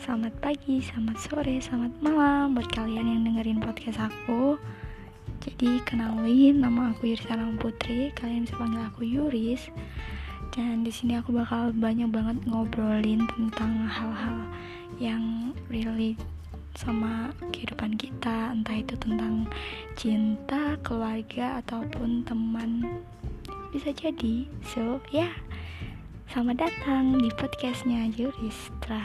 Selamat pagi, selamat sore, selamat malam buat kalian yang dengerin podcast aku. Jadi kenalin nama aku Yurisana Putri, kalian bisa panggil aku Yuris. Dan di sini aku bakal banyak banget ngobrolin tentang hal-hal yang really sama kehidupan kita, entah itu tentang cinta, keluarga ataupun teman. Bisa jadi. So, ya. Yeah. Selamat datang di podcastnya Yuristra.